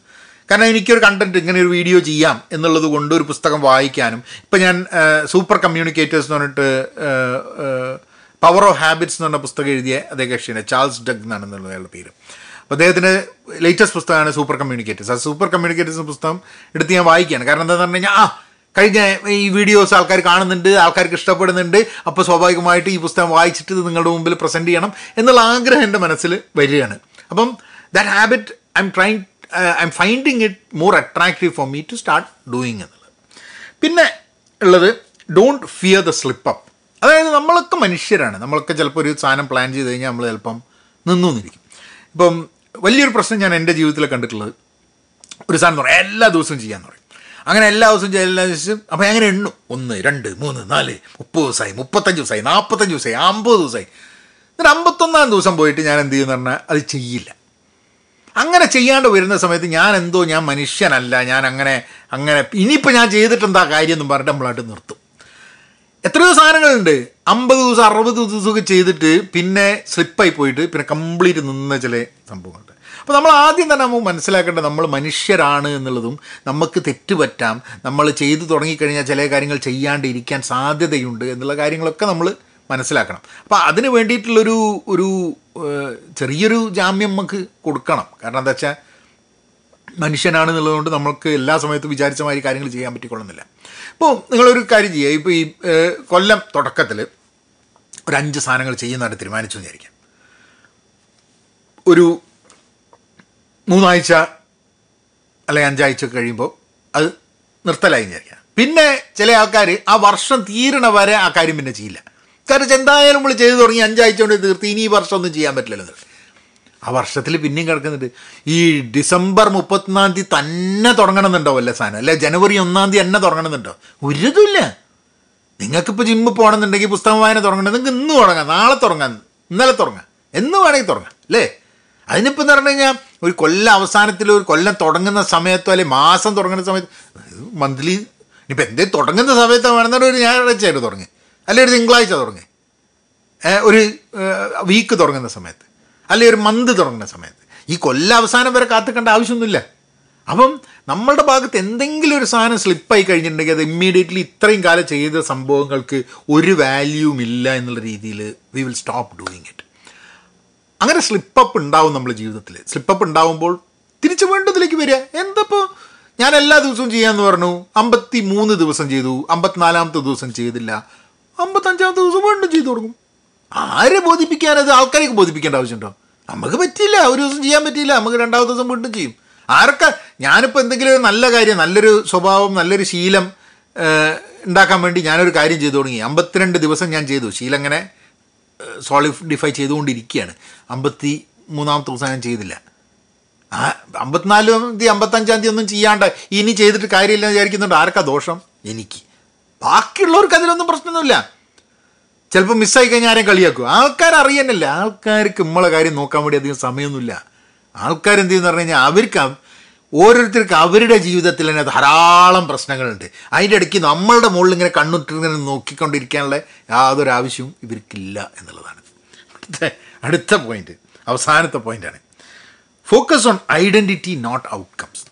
കാരണം എനിക്കൊരു കണ്ടന്റ് ഇങ്ങനെ ഒരു വീഡിയോ ചെയ്യാം എന്നുള്ളത് കൊണ്ട് ഒരു പുസ്തകം വായിക്കാനും ഇപ്പം ഞാൻ സൂപ്പർ കമ്മ്യൂണിക്കേറ്റേഴ്സ് എന്ന് പറഞ്ഞിട്ട് പവർ ഓഫ് ഹാബിറ്റ്സ് എന്ന് പറഞ്ഞ പുസ്തകം എഴുതിയ അതേ കക്ഷിയാണ് ചാൾസ് ഡഗ് എന്നാണ് എന്നുള്ള പേര്. അദ്ദേഹത്തിന്റെ ലേറ്റസ്റ്റ് പുസ്തകമാണ് സൂപ്പർ കമ്മ്യൂണിക്കേറ്റേഴ്സ് ആ സൂപ്പർ കമ്മ്യൂണിക്കേറ്റേഴ്സ് പുസ്തകം എടുത്ത് ഞാൻ വായിക്കുകയാണ്. കാരണം എന്താണെന്ന് പറഞ്ഞു കഴിഞ്ഞാൽ ആ കഴിഞ്ഞ ഈ വീഡിയോസ് ആൾക്കാർ കാണുന്നുണ്ട് ആൾക്കാർക്ക് ഇഷ്ടപ്പെടുന്നുണ്ട്. അപ്പോൾ സ്വാഭാവികമായിട്ട് ഈ പുസ്തകം വായിച്ചിട്ട് ഇത് നിങ്ങളുടെ മുമ്പിൽ പ്രസന്റ് ചെയ്യണം എന്നുള്ള ആഗ്രഹം എന്റെ മനസ്സിൽ വരികയാണ്. അപ്പം that habit I am trying I am finding it more attractive for me to start doing എന്നുള്ളത്. പിന്നെ ഉള്ളത് don't fear the slip up അതായത് നമ്മളൊക്കെ മനുഷ്യരാണ്. നമ്മളൊക്കെ ചിലപ്പോൾ ഒരു സാധനം പ്ലാൻ ചെയ്ത് കഴിഞ്ഞാൽ നമ്മൾ ചിലപ്പം നിന്നു നിന്നിരിക്കും ഇപ്പം വലിയൊരു പ്രശ്നം ഞാൻ എന്റെ ജീവിതത്തിൽ കണ്ടിട്ടുള്ളത്. ഒരു സാധനം പറയും എല്ലാ ദിവസവും ചെയ്യാന്ന് പറയും. അങ്ങനെ എല്ലാ ദിവസവും ചെയ്യാൻ എല്ലാ ദിവസവും. അപ്പം അങ്ങനെ എണ്ണു? ഒന്ന് രണ്ട് മൂന്ന് നാല് മുപ്പത് ദിവസമായി മുപ്പത്തഞ്ച് ദിവസമായി നാൽപ്പത്തഞ്ച് ദിവസമായി അമ്പത് ദിവസമായി എന്നിട്ട് അമ്പത്തൊന്നാം ദിവസം പോയിട്ട് ഞാൻ എന്ത് ചെയ്യുമെന്ന് പറഞ്ഞാൽ അത് ചെയ്യില്ല. അങ്ങനെ ചെയ്യാണ്ട് വരുന്ന സമയത്ത് ഞാൻ എന്തോ ഞാൻ മനുഷ്യനല്ല ഞാൻ അങ്ങനെ അങ്ങനെ ഇനിയിപ്പോൾ ഞാൻ ചെയ്തിട്ടെന്താ കാര്യം എന്നും പറഞ്ഞിട്ട് നമ്മളായിട്ട് നിർത്തും. എത്രയോ സാധനങ്ങളുണ്ട്. അമ്പത് ദിവസം അറുപത് ദിവസമൊക്കെ ചെയ്തിട്ട് പിന്നെ സ്ലിപ്പായി പോയിട്ട് പിന്നെ കംപ്ലീറ്റ് നിന്ന ചില സംഭവങ്ങളുണ്ട് അപ്പോൾ നമ്മൾ ആദ്യം തന്നെ നമുക്ക് മനസ്സിലാക്കേണ്ടത് നമ്മൾ മനുഷ്യരാണ് എന്നുള്ളതും നമുക്ക് തെറ്റ് പറ്റാം നമ്മൾ ചെയ്തു തുടങ്ങിക്കഴിഞ്ഞാൽ ചില കാര്യങ്ങൾ ചെയ്യാണ്ടിരിക്കാൻ സാധ്യതയുണ്ട് എന്നുള്ള കാര്യങ്ങളൊക്കെ നമ്മൾ മനസ്സിലാക്കണം. അപ്പോൾ അതിന് വേണ്ടിയിട്ടുള്ളൊരു ഒരു ചെറിയൊരു ജാമ്യം നമുക്ക് കൊടുക്കണം. കാരണം എന്താ വെച്ചാൽ മനുഷ്യനാണെന്നുള്ളതുകൊണ്ട് നമുക്ക് എല്ലാ സമയത്തും വിചാരിച്ച മാതിരി കാര്യങ്ങൾ ചെയ്യാൻ പറ്റിക്കൊള്ളുന്നില്ല. ഇപ്പോൾ നിങ്ങളൊരു കാര്യം ചെയ്യുക. ഇപ്പോൾ ഈ കൊല്ലം തുടക്കത്തിൽ ഒരു അഞ്ച് സാധനങ്ങൾ ചെയ്യുന്നതായിട്ട് തീരുമാനിച്ചു വിചാരിക്കാം. ഒരു മൂന്നാഴ്ച അല്ലെങ്കിൽ അഞ്ചാഴ്ച കഴിയുമ്പോൾ അത് നിർത്തലായി വിചാരിക്കാം. പിന്നെ ചില ആൾക്കാർ ആ വർഷം തീരണ വരെ ആ കാര്യം പിന്നെ ചെയ്യില്ല. കാരണം എന്തായാലും നമ്മൾ ചെയ്തു തുടങ്ങി അഞ്ചാഴ്ച കൊണ്ട് തീർത്ത് ഇനി ഈ വർഷം ഒന്നും ചെയ്യാൻ പറ്റില്ലല്ലോ. ആ വർഷത്തിൽ പിന്നെയും കിടക്കുന്നുണ്ട്. ഈ ഡിസംബർ മുപ്പത്തൊന്നാം തീയതി തന്നെ തുടങ്ങണമെന്നുണ്ടോ വല്ല സാധനം? അല്ലെ ജനുവരി ഒന്നാം തീയതി തന്നെ തുടങ്ങണമെന്നുണ്ടോ? ഒരു ഇതുമില്ല നിങ്ങൾക്കിപ്പോൾ ജിമ്മിൽ പോകണമെന്നുണ്ടെങ്കിൽ പുസ്തകം വായന തുടങ്ങണം. നിങ്ങൾക്ക് ഇന്ന് തുടങ്ങാം. നാളെ തുടങ്ങാം. ഇന്നലെ തുടങ്ങാം. എന്ന് വേണമെങ്കിൽ തുടങ്ങാം. അല്ലേ? അതിനിപ്പോൾ എന്ന് പറഞ്ഞു കഴിഞ്ഞാൽ ഒരു കൊല്ലം അവസാനത്തിൽ ഒരു കൊല്ലം തുടങ്ങുന്ന സമയത്തോ അല്ലെങ്കിൽ മാസം തുടങ്ങുന്ന സമയത്ത് മന്ത്ലി ഇനിയിപ്പോൾ എന്തേ തുടങ്ങുന്ന സമയത്തോ വേണമെന്നാൽ ഒരു ഞായറാഴ്ചയായിട്ട് തുടങ്ങി. അല്ലെങ്കിൽ ഒരു തിങ്കളാഴ്ച തുടങ്ങി. ഒരു വീക്ക് തുടങ്ങുന്ന സമയത്ത്. അല്ലെങ്കിൽ ഒരു മന്ത് തുടങ്ങുന്ന സമയത്ത്. ഈ കൊല്ലം അവസാനം വരെ കാത്തിക്കേണ്ട ആവശ്യമൊന്നുമില്ല. അപ്പം നമ്മളുടെ ഭാഗത്ത് എന്തെങ്കിലും ഒരു സാധനം സ്ലിപ്പായി കഴിഞ്ഞിട്ടുണ്ടെങ്കിൽ അത് ഇമ്മീഡിയറ്റ്ലി ഇത്രയും കാലം ചെയ്ത സംഭവങ്ങൾക്ക് ഒരു വാല്യൂവും ഇല്ല എന്നുള്ള രീതിയിൽ we will stop doing it അങ്ങനെ സ്ലിപ്പപ്പ് ഉണ്ടാവും നമ്മുടെ ജീവിതത്തിൽ. സ്ലിപ്പപ്പ് ഉണ്ടാവുമ്പോൾ തിരിച്ചു വേണ്ടതിലേക്ക് വരിക. എന്തപ്പോൾ ഞാൻ എല്ലാ ദിവസവും ചെയ്യാമെന്ന് പറഞ്ഞു. അമ്പത്തി മൂന്ന് ദിവസം ചെയ്തു. അമ്പത്തിനാലാമത്തെ ദിവസം ചെയ്തില്ല. അമ്പത്തഞ്ചാമത്തെ ദിവസം വീണ്ടും ചെയ്തു തുടങ്ങും. ആരെ ബോധിപ്പിക്കാനത് ആൾക്കാരെയൊക്കെ ബോധിപ്പിക്കേണ്ട ആവശ്യമുണ്ടോ? നമുക്ക് പറ്റില്ല ഒരു ദിവസം ചെയ്യാൻ പറ്റിയില്ല നമുക്ക് രണ്ടാമത്തെ ദിവസം വീണ്ടും ചെയ്യും. ആരൊക്കെ ഞാനിപ്പോൾ എന്തെങ്കിലും ഒരു നല്ല കാര്യം നല്ലൊരു സ്വഭാവം നല്ലൊരു ശീലം ഉണ്ടാക്കാൻ വേണ്ടി ഞാനൊരു കാര്യം ചെയ്തു തുടങ്ങി. അമ്പത്തിരണ്ട് ദിവസം ഞാൻ ചെയ്തു. ശീലം അങ്ങനെ സോളിഡിഫൈ ചെയ്തുകൊണ്ടിരിക്കുകയാണ്. അമ്പത്തി മൂന്നാമത്തെ ദിവസം ഞാൻ ചെയ്തില്ല. ആ അമ്പത്തിനാലാം തീയതി അമ്പത്തഞ്ചാം തീയതി ഒന്നും ചെയ്യാണ്ട് ഇനി ചെയ്തിട്ട് കാര്യമില്ല വിചാരിക്കുന്നുണ്ട്. ആർക്കാ ദോഷം? എനിക്ക്. ബാക്കിയുള്ളവർക്ക് അതിലൊന്നും പ്രശ്നമൊന്നുമില്ല. ചിലപ്പോൾ മിസ്സായി കഴിഞ്ഞാൽ ആരെയും കളിയാക്കും. ആൾക്കാർ അറിയാനല്ല. ആൾക്കാർക്ക് നമ്മളെ കാര്യം നോക്കാൻ വേണ്ടി അധികം സമയമൊന്നുമില്ല. ആൾക്കാർ എന്ത് ചെയ്യുന്ന പറഞ്ഞു കഴിഞ്ഞാൽ അവർക്ക് അവ- ഓരോരുത്തർക്ക് അവരുടെ ജീവിതത്തിൽ തന്നെ ധാരാളം പ്രശ്നങ്ങളുണ്ട്. അതിന്റെ ഇടയ്ക്ക് നമ്മളുടെ മുകളിൽ ഇങ്ങനെ കണ്ണുറ്റിങ്ങനെ നോക്കിക്കൊണ്ടിരിക്കാനുള്ള യാതൊരു ആവശ്യവും ഇവർക്കില്ല എന്നുള്ളതാണ്. അടുത്ത അടുത്ത പോയിന്റ് അവസാനത്തെ പോയിന്റാണ് focus on identity not outcomes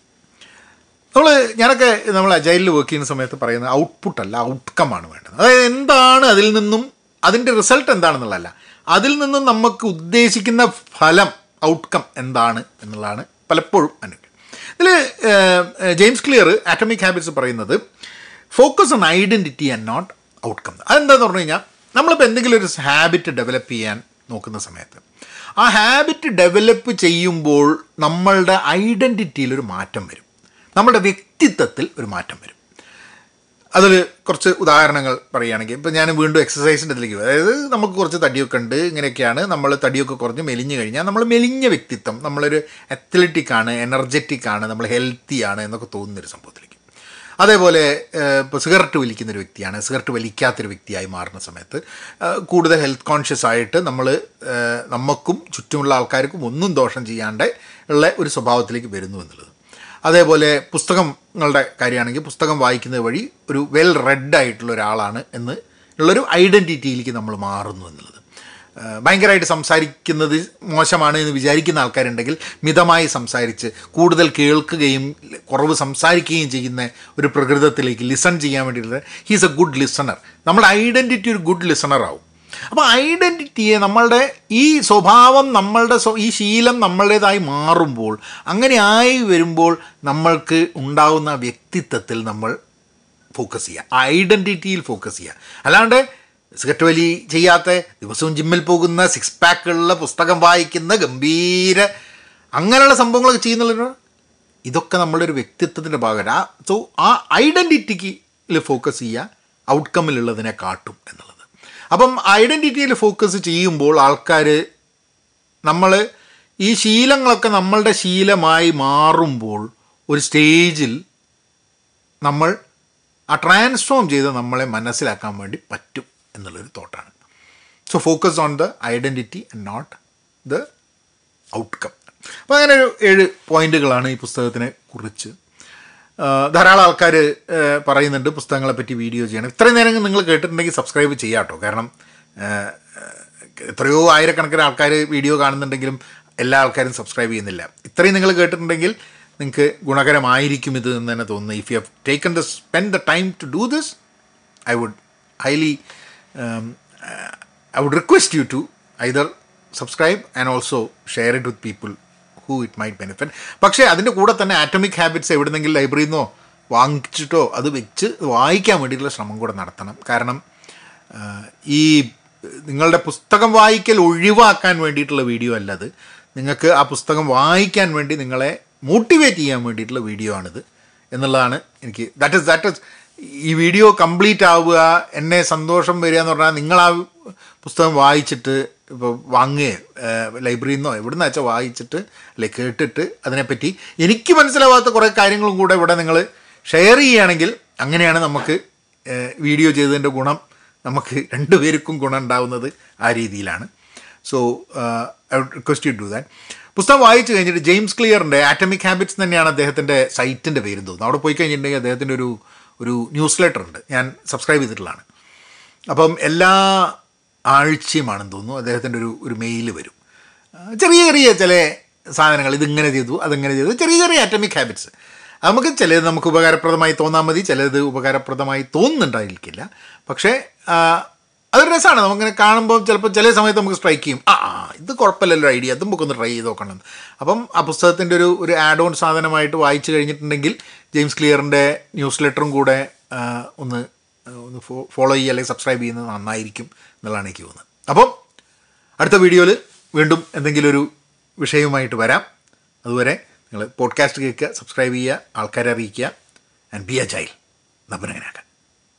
നമ്മൾ ഞാനൊക്കെ നമ്മൾ അജൈലിൽ വർക്ക് ചെയ്യുന്ന സമയത്ത് പറയുന്നത് ഔട്ട്പുട്ടല്ല അല്ല ഔട്ട്കം ആണ് വേണ്ടത്. അതായത് എന്താണ് അതിൽ നിന്നും അതിന്റെ റിസൾട്ട് എന്താണെന്നുള്ളതല്ല. അതിൽ നിന്നും നമുക്ക് ഉദ്ദേശിക്കുന്ന ഫലം ഔട്ട്കം എന്താണ് എന്നുള്ളതാണ് പലപ്പോഴും അനുഭവം. ഇതിൽ ജെയിംസ് ക്ലിയർ ആറ്റമിക് ഹാബിറ്റ്സ് പറയുന്നത് focus on identity and not outcome അതെന്താണെന്ന് പറഞ്ഞു കഴിഞ്ഞാൽ നമ്മളിപ്പോൾ എന്തെങ്കിലും ഒരു ഹാബിറ്റ് ഡെവലപ്പ് ചെയ്യാൻ നോക്കുന്ന സമയത്ത് ആ ഹാബിറ്റ് ഡെവലപ്പ് ചെയ്യുമ്പോൾ നമ്മളുടെ ഐഡന്റിറ്റിയിൽ ഒരു മാറ്റം വരും. നമ്മുടെ വ്യക്തിത്വത്തിൽ ഒരു മാറ്റം വരും. അതിൽ കുറച്ച് ഉദാഹരണങ്ങൾ പറയുകയാണെങ്കിൽ ഇപ്പം ഞാൻ വീണ്ടും എക്സസൈസിന്റെ ഇതിലേക്ക് അതായത് നമുക്ക് കുറച്ച് തടിയൊക്കെ ഉണ്ട് ഇങ്ങനെയൊക്കെയാണ്. നമ്മൾ തടിയൊക്കെ കുറഞ്ഞ് മെലിഞ്ഞു കഴിഞ്ഞാൽ നമ്മൾ മെലിഞ്ഞ വ്യക്തിത്വം നമ്മളൊരു അത്ലറ്റിക് ആണ് എനർജറ്റിക് ആണ് നമ്മൾ ഹെൽത്തി ആണ് എന്നൊക്കെ തോന്നുന്നൊരു സംഭവത്തിലേക്ക്. അതേപോലെ ഇപ്പോൾ സിഗരറ്റ് വലിക്കുന്നൊരു വ്യക്തിയാണ് സിഗരറ്റ് വലിക്കാത്തൊരു വ്യക്തിയായി മാറുന്ന സമയത്ത് കൂടുതൽ ഹെൽത്ത് കോൺഷ്യസ് ആയിട്ട് നമ്മൾ നമുക്കും ചുറ്റുമുള്ള ആൾക്കാർക്കും ഒന്നും ദോഷം ചെയ്യാണ്ട് ഉള്ള ഒരു സ്വഭാവത്തിലേക്ക് വരുന്നു എന്നുള്ളത്. അതേപോലെ പുസ്തകങ്ങളുടെ കാര്യമാണെങ്കിൽ പുസ്തകം വായിക്കുന്നത് വഴി ഒരു വെൽ റെഡ് ആയിട്ടുള്ള ഒരാളാണ് എന്ന് ഉള്ളൊരു ഐഡന്റിറ്റിയിലേക്ക് നമ്മൾ മാറുന്നു എന്നുള്ളത്. ഭയങ്കരമായിട്ട് സംസാരിക്കുന്നത് മോശമാണ് എന്ന് വിചാരിക്കുന്ന ആൾക്കാരുണ്ടെങ്കിൽ മിതമായി സംസാരിച്ച് കൂടുതൽ കേൾക്കുകയും കുറവ് സംസാരിക്കുകയും ചെയ്യുന്ന ഒരു പ്രകൃതത്തിലേക്ക് ലിസൺ ചെയ്യാൻ വേണ്ടിയിട്ട് ഹീസ് എ ഗുഡ് ലിസണർ നമ്മുടെ ഐഡന്റിറ്റി ഒരു ഗുഡ് ലിസണർ ആവും. അപ്പോൾ ഐഡന്റിറ്റിയെ നമ്മളുടെ ഈ സ്വഭാവം നമ്മളുടെ ഈ ശീലം നമ്മളുടേതായി മാറുമ്പോൾ അങ്ങനെ ആയി വരുമ്പോൾ നമ്മൾക്ക് ഉണ്ടാകുന്ന വ്യക്തിത്വത്തിൽ നമ്മൾ ഫോക്കസ് ചെയ്യുക ഐഡന്റിറ്റിയിൽ ഫോക്കസ് ചെയ്യുക അല്ലാണ്ട് സിഗരറ്റ് വലി ചെയ്യാത്ത ദിവസവും ജിമ്മിൽ പോകുന്ന സിക്സ് പാക്കുള്ള പുസ്തകം വായിക്കുന്ന ഗംഭീര അങ്ങനെയുള്ള സംഭവങ്ങളൊക്കെ ചെയ്യുന്നുള്ള ഇതൊക്കെ നമ്മളുടെ ഒരു വ്യക്തിത്വത്തിന്റെ ഭാഗമാണ് ആ സോ ആ ഐഡന്റിറ്റിക്ക് ഫോക്കസ് ചെയ്യുക ഔട്ട്കമ്മിലുള്ളതിനെ കാട്ടും എന്നുള്ളത്. അപ്പം ഐഡന്റിറ്റിയിൽ ഫോക്കസ് ചെയ്യുമ്പോൾ ആൾക്കാർ നമ്മൾ ഈ ശീലങ്ങളൊക്കെ നമ്മളുടെ ശീലമായി മാറുമ്പോൾ ഒരു സ്റ്റേജിൽ നമ്മൾ ആ ട്രാൻസ്ഫോം ചെയ്ത് നമ്മളെ മനസ്സിലാക്കാൻ വേണ്ടി പറ്റും എന്നുള്ളൊരു തോട്ടാണ് so focus on the identity and not the outcome അപ്പോൾ അങ്ങനെ ഒരു ഏഴ് പോയിന്റുകളാണ് ഈ പുസ്തകത്തിനെ കുറിച്ച് ധാരാളം ആൾക്കാർ പറയുന്നുണ്ട് പുസ്തകങ്ങളെ പറ്റി വീഡിയോ ചെയ്യണം. ഇത്രയും നേരം നിങ്ങൾ കേട്ടിട്ടുണ്ടെങ്കിൽ സബ്സ്ക്രൈബ് ചെയ്യാം കേട്ടോ കാരണം എത്രയോ ആയിരക്കണക്കിന് ആൾക്കാർ വീഡിയോ കാണുന്നുണ്ടെങ്കിലും എല്ലാ ആൾക്കാരും സബ്സ്ക്രൈബ് ചെയ്യുന്നില്ല. ഇത്രയും നിങ്ങൾ കേട്ടിട്ടുണ്ടെങ്കിൽ നിങ്ങൾക്ക് ഗുണകരമായിരിക്കും ഇത് എന്ന് തന്നെ തോന്നുന്നു. If you have taken the spend the time to do this I would highly I would request you to either subscribe and also share it with people who it might benefit പക്ഷേ അതിന്റെ കൂടെ തന്നെ atomic habits എവിടുന്നെങ്കിലും ലൈബ്രറിയിൽ നിന്നോ വാങ്ങിച്ചിട്ടോ അത് വെച്ച് വായിക്കാൻ വേണ്ടിയിട്ടുള്ള ശ്രമം കൂടെ നടത്തണം. കാരണം ഈ നിങ്ങളുടെ പുസ്തകം വായിക്കൽ ഒഴിവാക്കാൻ വേണ്ടിയിട്ടുള്ള വീഡിയോ അല്ലത്. നിങ്ങൾക്ക് ആ പുസ്തകം വായിക്കാൻ വേണ്ടി നിങ്ങളെ മോട്ടിവേറ്റ് ചെയ്യാൻ വേണ്ടിയിട്ടുള്ള വീഡിയോ ആണിത്. എന്നുള്ളതാണ് എനിക്ക് ദാറ്റ് ഇസ് ദാറ്റ് ഇസ് ഈ വീഡിയോ കംപ്ലീറ്റ് ആവുക എന്നെ സന്തോഷം വരിക എന്ന് പറഞ്ഞാൽ നിങ്ങൾ ആ പുസ്തകം വായിച്ചിട്ട് ഇപ്പോൾ വാങ്ങുകയോ ലൈബ്രറിയിൽ നിന്നോ എവിടെ നിന്ന് വെച്ചാൽ വായിച്ചിട്ട് അല്ലെ കേട്ടിട്ട് അതിനെപ്പറ്റി എനിക്ക് മനസ്സിലാവാത്ത കുറേ കാര്യങ്ങളും കൂടെ ഇവിടെ നിങ്ങൾ ഷെയർ ചെയ്യുകയാണെങ്കിൽ അങ്ങനെയാണ് നമുക്ക് വീഡിയോ ചെയ്തതിന്റെ ഗുണം നമുക്ക് രണ്ടുപേർക്കും ഗുണം ഉണ്ടാവുന്നത് ആ രീതിയിലാണ്. So I request you do that പുസ്തകം വായിച്ചു കഴിഞ്ഞിട്ട് ജെയിംസ് ക്ലിയറിന്റെ ആറ്റമിക് ഹാബിറ്റ്സ് തന്നെയാണ് അദ്ദേഹത്തിന്റെ സൈറ്റിന്റെ പേര് തോന്നുന്നത്. അവിടെ പോയി കഴിഞ്ഞിട്ടുണ്ടെങ്കിൽ അദ്ദേഹത്തിന്റെ ഒരു ഒരു ന്യൂസ് ലെറ്റർ ഉണ്ട്. ഞാൻ സബ്സ്ക്രൈബ് ചെയ്തിട്ടുള്ളതാണ്. അപ്പം എല്ലാ ആഴ്ചയുമാണെന്ന് തോന്നുന്നു. അദ്ദേഹത്തിന്റെ ഒരു ഒരു മെയിൽ വരും. ചെറിയ ചെറിയ ചില സാധനങ്ങൾ ഇതിങ്ങനെ ചെയ്തു അതിങ്ങനെ ചെയ്തു. ചെറിയ ചെറിയ ആറ്റമിക് ഹാബിറ്റ്സ് നമുക്ക് ചിലത് നമുക്ക് ഉപകാരപ്രദമായി തോന്നാൽ മതി ചിലത് ഉപകാരപ്രദമായി തോന്നുന്നുണ്ടായിരിക്കില്ല. പക്ഷേ അതൊരു രസമാണ്. നമുക്കിങ്ങനെ കാണുമ്പോൾ ചിലപ്പോൾ ചില സമയത്ത് നമുക്ക് സ്ട്രൈക്ക് ചെയ്യും. ആ ഇത് കുഴപ്പമില്ലല്ലോ ഐഡിയ അതും നമുക്കൊന്ന് ട്രൈ ചെയ്ത് നോക്കണം അപ്പം ആ പുസ്തകത്തിന്റെ ഒരു ഒരു ആഡ് ഓൺ സാധനമായിട്ട് വായിച്ചു കഴിഞ്ഞിട്ടുണ്ടെങ്കിൽ ജെയിംസ് ക്ലിയറിന്റെ ന്യൂസ് ലെറ്ററും കൂടെ ഒന്ന് ഒന്ന് ഫോളോ ചെയ്യുക അല്ലെങ്കിൽ സബ്സ്ക്രൈബ് ചെയ്യുന്നത് നന്നായിരിക്കും എന്നുള്ളതാണ് എനിക്ക് തോന്നുന്നത്. അപ്പം അടുത്ത വീഡിയോയിൽ വീണ്ടും എന്തെങ്കിലും ഒരു വിഷയവുമായിട്ട് വരാം. അതുവരെ നിങ്ങൾ പോഡ്കാസ്റ്റ് കേൾക്കുക സബ്സ്ക്രൈബ് ചെയ്യുക ആൾക്കാരെ അറിയിക്കുക ആൻഡ് ബി എ ചൈൽഡ് നബനകനാക്കാം